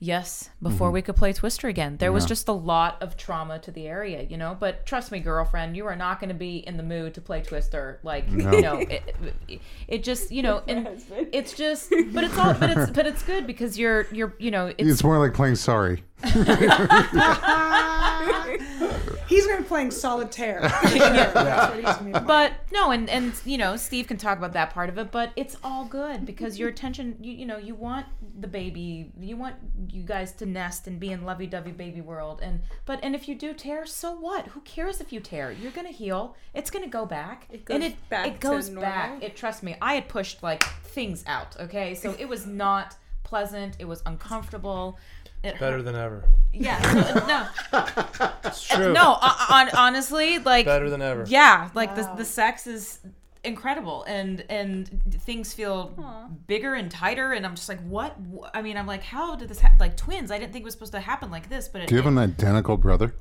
Yes, before mm-hmm. we could play Twister again, there was just a lot of trauma to the area. You know, but trust me, girlfriend, you are not going to be in the mood to play Twister. Like No. you know, it, it, it just you know, and it's just, but it's all, but it's but it's good because you're you're you know, it's, It's more like playing Sorry. [LAUGHS] He's gonna be playing solitaire. [LAUGHS] That's what he's gonna be playing. but no and and you know steve can talk about that part of it but it's all good because your attention you, you know you want the baby you want you guys to nest and be in lovey-dovey baby world and but and if you do tear so what? Who cares if you tear? You're gonna heal. It's gonna go back. It and goes it back it to goes normal? back it trust me i had pushed like things out okay? So it was not pleasant. It was uncomfortable it Better hurt. than ever. yeah [LAUGHS] no It's true. no uh, uh, on, honestly like Better than ever. yeah, like Wow. the the sex is incredible and and things feel Aw. bigger and tighter and I'm just like what I mean I'm like how did this happen like twins I didn't think it was supposed to happen like this but it, Do you have an identical brother?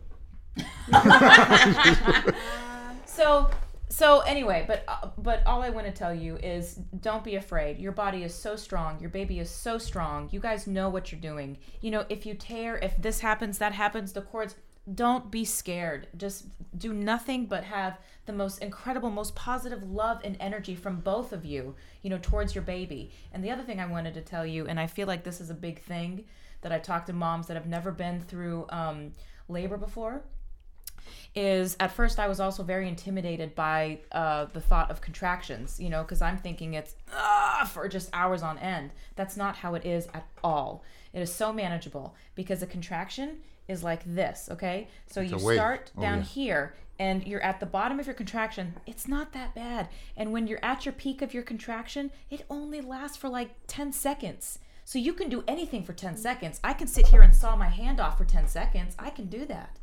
[LAUGHS] [LAUGHS] so so anyway but uh, but all i want to tell you is don't be afraid. Your body is so strong. Your baby is so strong. You guys know what you're doing. You know if you tear if this happens that happens the cords don't be scared. Just do nothing but have the most incredible most positive love and energy from both of you you know towards your baby. And the other thing i wanted to tell you and i feel like this is a big thing that i talk to moms that have never been through um, labor before is at first I was also very intimidated by uh, the thought of contractions, you know, because I'm thinking it's ah, for just hours on end. That's not how it is at all. It is so manageable because a contraction is like this, okay? So you a wave. start Oh, down yeah. here and you're at the bottom of your contraction. It's not that bad. And when you're at your peak of your contraction, it only lasts for like 10 seconds. So you can do anything for 10 seconds. I can sit here and saw my hand off for 10 seconds. I can do that.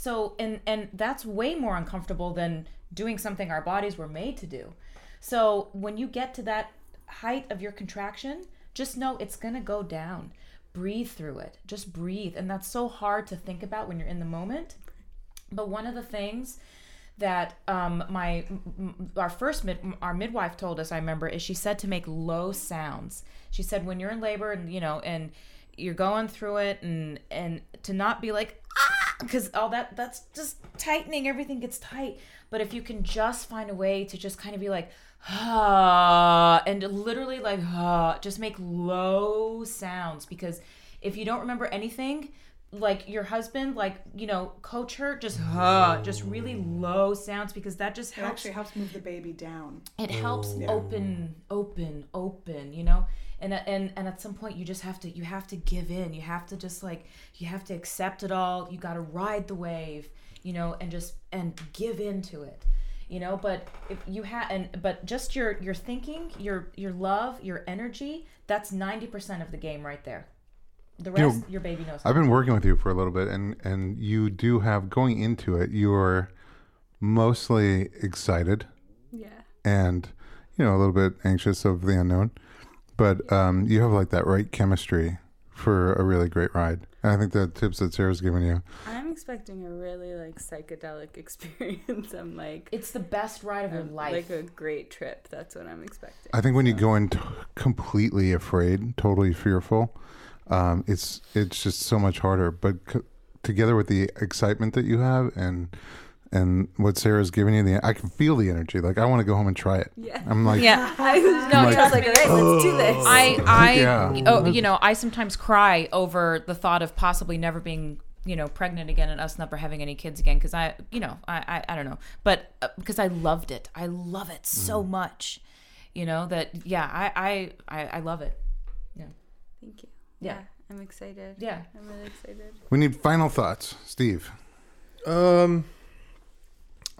So and and that's way more uncomfortable than doing something our bodies were made to do. So when you get to that height of your contraction, just know it's going to go down. Breathe through it. Just breathe. And that's so hard to think about when you're in the moment. But one of the things that um, my our first mid, our midwife told us, I remember, is she said to make low sounds. She said when you're in labor and you know and you're going through it and and to not be like ah because all that that's just tightening everything gets tight but if you can just find a way to just kind of be like ah and literally like ah just make low sounds because if you don't remember anything like your husband like you know coach her just ah just really low sounds because that just It helps actually helps move the baby down. it helps Oh. open open open you know and and and at some point you just have to you have to give in. You have to just like you have to accept it all. You got to ride the wave you know and just and give into it you know? But if you have and but just your your thinking your your love your energy that's 90% of the game right there. The know, rest your baby knows I've been working with you for a little bit, and and you do have going into it. You are mostly excited Yeah. and you know a little bit anxious of the unknown, but um, you have like that right chemistry for a really great ride. And I think the tips that Sarah's given you. I'm expecting a really like psychedelic [LAUGHS] experience. I'm like it's the best ride of your um, life like a great trip. That's what I'm expecting. I think when you go in t- completely afraid, totally fearful, um, it's it's just so much harder. But c- together with the excitement that you have and and what Sarah's giving you, the I can feel the energy. Like I want to go home and try it. Yeah. I'm like, yeah [LAUGHS] I was, No, I was like, me. all right, let's do this. I, I, [LAUGHS] Yeah. oh, you know, I sometimes cry over the thought of possibly never being, you know, pregnant again and us never having any kids again. Because I, you know, I, I, I don't know, but uh, because I loved it, I love it so much, you know that yeah, I, I, I, I love it. Yeah. Thank you. Yeah. Yeah. I'm excited. Yeah. I'm really excited. we need final thoughts, Steve. Um,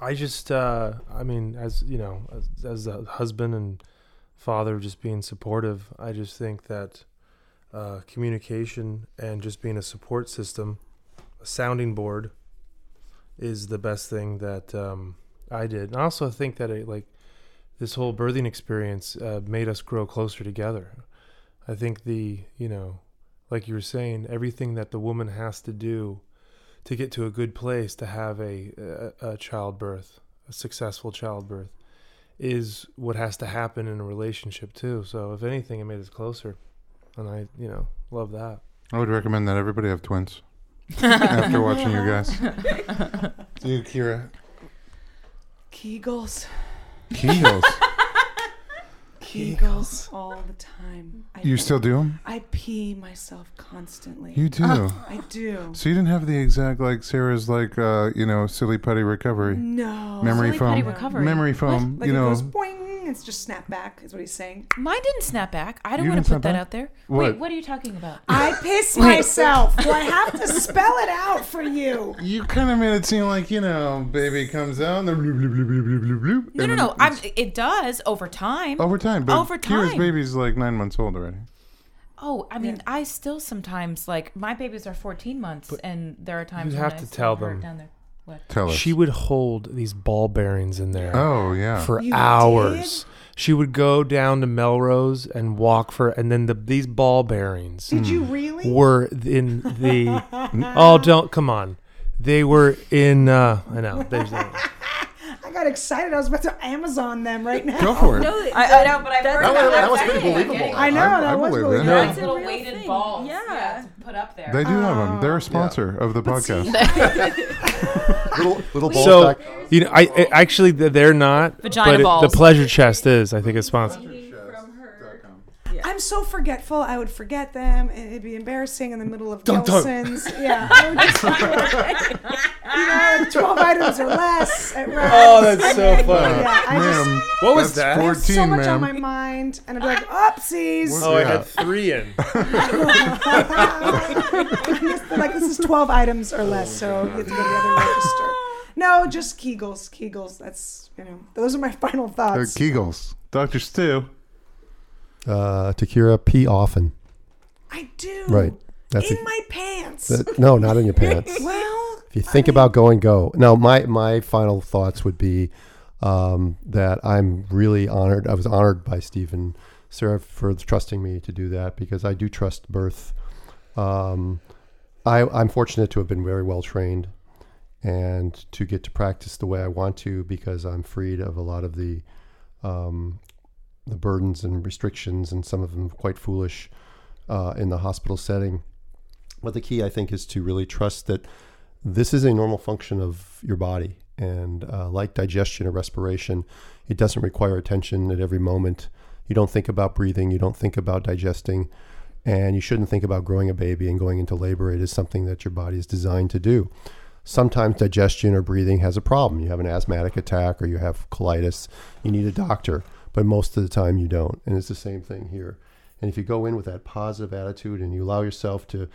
I just, uh, I mean, as you know, as, as a husband and father, just being supportive. I just think that uh, communication and just being a support system, a sounding board, is the best thing that um, I did. And I also think that it, like this whole birthing experience uh, made us grow closer together. I think the, you know, like you were saying, everything that the woman has to do to get to a good place to have a, a, a childbirth, a successful childbirth, is what has to happen in a relationship too. So if anything, it made us closer, and I, you know, love that. I would recommend that everybody have twins [LAUGHS] after watching you guys. Do [LAUGHS] you, Kira? Kegels. Kegels. Kegels all the time. I, You still do them? I pee myself constantly. You do. I do. So you didn't have the exact like Sarah's like uh you know silly putty recovery No. memory Silly foam putty recovery. memory foam Like you it know goes boing. It's just snap back. Is what he's saying. Mine didn't snap back. I don't You want to put that back? out there. What? Wait, what are you talking about? [LAUGHS] I piss myself. Do I have to [LAUGHS] spell it out for you? you kind of made it seem like you know baby comes out and the bloop, bloop, bloop, bloop, bloop, bloop, bloop, No, and no, then no. I'm. It does over time. over time but Over Kira's time. baby's like nine months old already Oh, I mean, I still sometimes like my babies are 14 months, and there are times you when have I to still tell hurt them. down there. What? tell us She would hold these ball bearings in there oh yeah for You hours. She would go down to Melrose and walk for, and then the these ball bearings Did you really? were in the. [LAUGHS] oh, don't come on. They were in. Uh, I know. There's. [LAUGHS] I got excited. I was about to Amazon them right now. go for it No, I, I know, but I've that's heard That was- about that was that pretty thing. believable. I know I- that I was believe really it. good. No. Nice little weighted thing. balls. Yeah. to put up there. they do have them they're Oh. a sponsor of the podcast [LAUGHS] [LAUGHS] little little ball So sack. you know, I, I actually they're not. Vagina but it- the pleasure chest is, I think, a sponsor. From her. Yeah. I'm so forgetful. I would forget them, and it'd be embarrassing in the middle of Dun, dun. [LAUGHS] Yeah, I would just, you [LAUGHS] know, twelve items or less at Ralph's. Oh, that's so funny. Yeah, I just What was that's that? I have 14, so much on my mind, and I'd be like, "Oopsies!" Oh, I had three in. [LAUGHS] Like this is twelve items or less, oh so you have to go to the other register. No, just Kegels. Kegels. That's you know, those are my final thoughts. They're thoughts. Kegels. Dr. Stu. Uh, Takira, pee often. I do. Right. That's in a- my pants. that- no, not in your pants. [LAUGHS] well, If you think about going, go. Now, my my final thoughts would be um, that I'm really honored. I was honored by Stephen Sarah for trusting me to do that because I do trust birth. Um, I, I'm fortunate to have been very well trained and to get to practice the way I want to because I'm freed of a lot of the um, the burdens and restrictions and some of them quite foolish uh, in the hospital setting. But the key, I think, is to really trust that this is a normal function of your body. And uh, like digestion or respiration, it doesn't require attention at every moment. You don't think about breathing, you don't think about digesting, and you shouldn't think about growing a baby and going into labor. It is something that your body is designed to do. Sometimes digestion or breathing has a problem. You have an asthmatic attack or you have colitis, you need a doctor, but most of the time you don't. And it's the same thing here. And if you go in with that positive attitude and you allow yourself to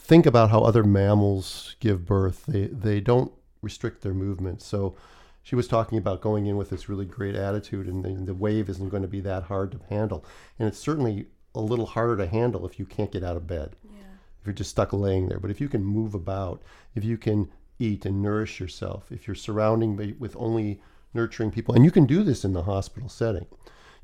think about how other mammals give birth. They they don't restrict their movement. So she was talking about going in with this really great attitude, and the, the wave isn't going to be that hard to handle. And it's certainly a little harder to handle if you can't get out of bed. If you're just stuck laying there, but if you can move about, if you can eat and nourish yourself, if you're surrounding with only nurturing people, and you can do this in the hospital setting.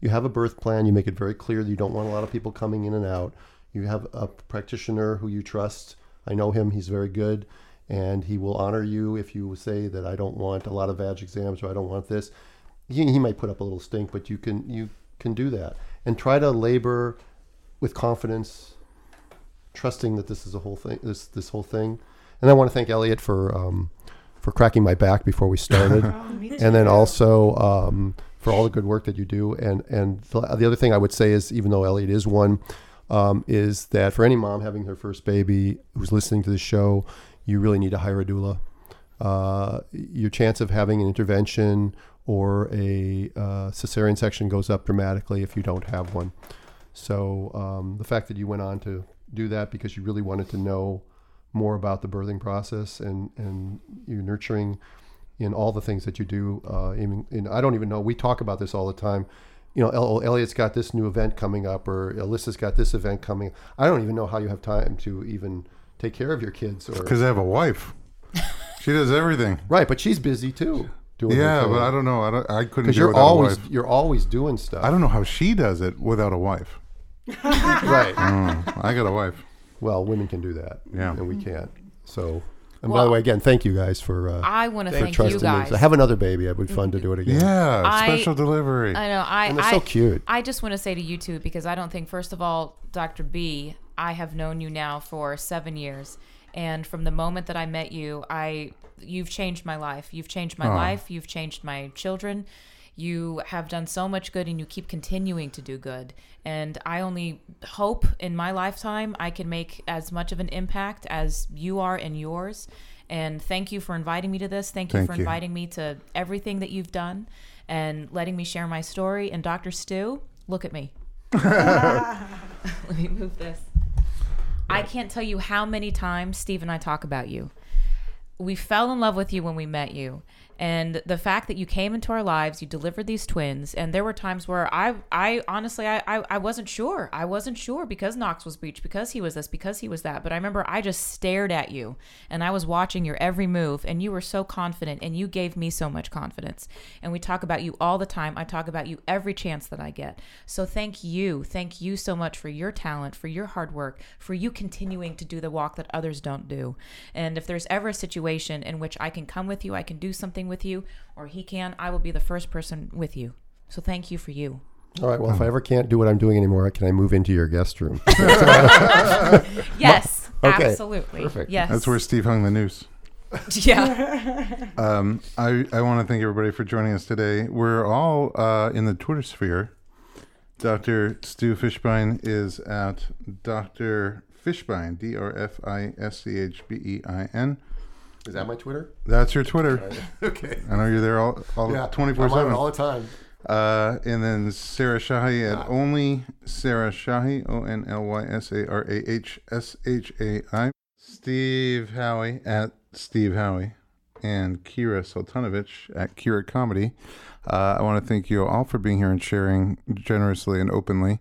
You have a birth plan. You make it very clear that you don't want a lot of people coming in and out. You have a practitioner who you trust. I know him, he's very good, and he will honor you if you say that I don't want a lot of vag exams or I don't want this. He, he might put up a little stink, but you can you can do that and try to labor with confidence, trusting that this is a whole thing. This this whole thing, and I want to thank Elliot for um, for cracking my back before we started [LAUGHS] Oh, and then also um, for all the good work that you do. And and the, the other thing I would say is, even though Elliot is one, um, is that for any mom having her first baby who's listening to the show, you really need to hire a doula. Uh, your chance of having an intervention or a uh, cesarean section goes up dramatically if you don't have one. So um, the fact that you went on to do that because you really wanted to know more about the birthing process and and you're nurturing in all the things that you do. Uh, even in, I don't even know. We talk about this all the time. You know, El- Elliot's got this new event coming up, or Alyssa's got this event coming. I don't even know how you have time to even take care of your kids. Or Because I have a wife. She does everything. [LAUGHS] right, but she's busy too. Doing Yeah, but I don't know. I, don't, I couldn't because you're always you're always doing stuff. I don't know how she does it without a wife. [LAUGHS] right. Mm, I got a wife. Well, women can do that. Yeah. and we can't. So, and by Well, the way, again, thank you guys for uh, I want to for thank you trusting me. guys. So have another baby. It would be fun to do it again. Yeah, I- special delivery. I know. I and they're I, so cute. I just want to say to you two because I don't think, first of all, Dr. B, I have known you now for seven years, and from the moment that I met you, I you've changed my life. You've changed my Aw. life. You've changed my children. You have done so much good, and you keep continuing to do good. And I only hope in my lifetime I can make as much of an impact as you are in yours. And thank you for inviting me to this. Thank you Thank for you. inviting me to everything that you've done and letting me share my story. And Dr. Stu, look at me. [LAUGHS] [LAUGHS] Let me move this. I can't tell you how many times Steve and I talk about you. We fell in love with you when we met you. And the fact that you came into our lives, you delivered these twins, and there were times where I, I honestly, I, I, I wasn't sure. I wasn't sure because Knox was breached, because he was this, because he was that. But I remember I just stared at you, and I was watching your every move, and you were so confident, and you gave me so much confidence. And we talk about you all the time. I talk about you every chance that I get. So thank you, thank you so much for your talent, for your hard work, for you continuing to do the walk that others don't do. And if there's ever a situation in which I can come with you, I can do something with you, or he can, I will be the first person with you. So thank you for you. All right. Well, if I ever can't do what I'm doing anymore, can I move into your guest room? [LAUGHS] Yes, Okay, absolutely. perfect. Yes. That's where Steve hung the noose. [LAUGHS] Yeah. [LAUGHS] Um, I, I want to thank everybody for joining us today. We're all uh, in the Twitter sphere. Dr. Stu Fishbein is at Dr. Fishbein, D R F I S C H B E I N. Is that my Twitter? That's your Twitter. [LAUGHS] okay. I know you're there all, all Yeah, 24 I'm on it 7. all the time. Uh, and then Sarah Shahi at Ah. only Sarah Shahi, O N L Y S A R A H S H A I. Steve Howey at Steve Howey. And Kira Soltanovich at Kira Comedy. Uh, I want to thank you all for being here and sharing generously and openly.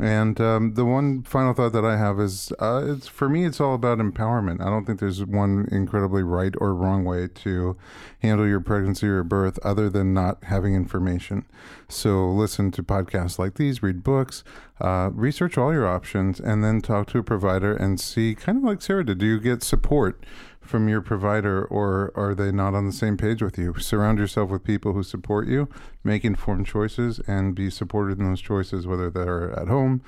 And um, the one final thought that I have is, uh, it's for me, it's all about empowerment. I don't think there's one incredibly right or wrong way to handle your pregnancy or birth, other than not having information. So listen to podcasts like these, read books, uh, research all your options, and then talk to a provider and see, kind of like Sarah did, do you get support? From your provider or are they not on the same page with you? Surround yourself with people who support you, make informed choices, and be supported in those choices, whether they're at home,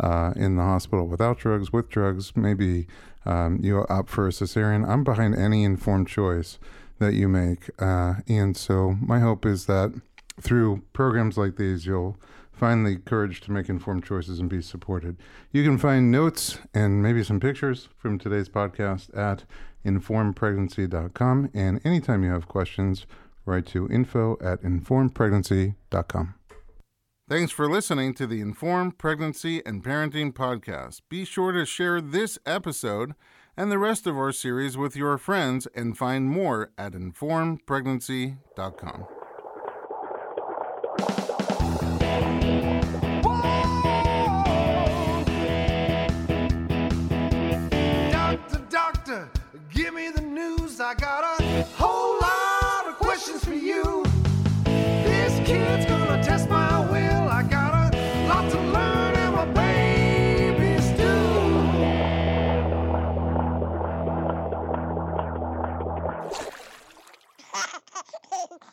uh, in the hospital without drugs, with drugs, maybe um, you opt for a cesarean. I'm behind any informed choice that you make. Uh, and so my hope is that through programs like these, you'll find the courage to make informed choices and be supported. You can find notes and maybe some pictures from today's podcast at informedpregnancy.com. And anytime you have questions, write to info at informedpregnancy.com. Thanks for listening to the Informed Pregnancy and Parenting Podcast. Be sure to share this episode and the rest of our series with your friends and find more at informedpregnancy.com. I got a whole lot of questions for you. This kid's gonna test my will. I got a lot to learn, and my baby's due. [LAUGHS]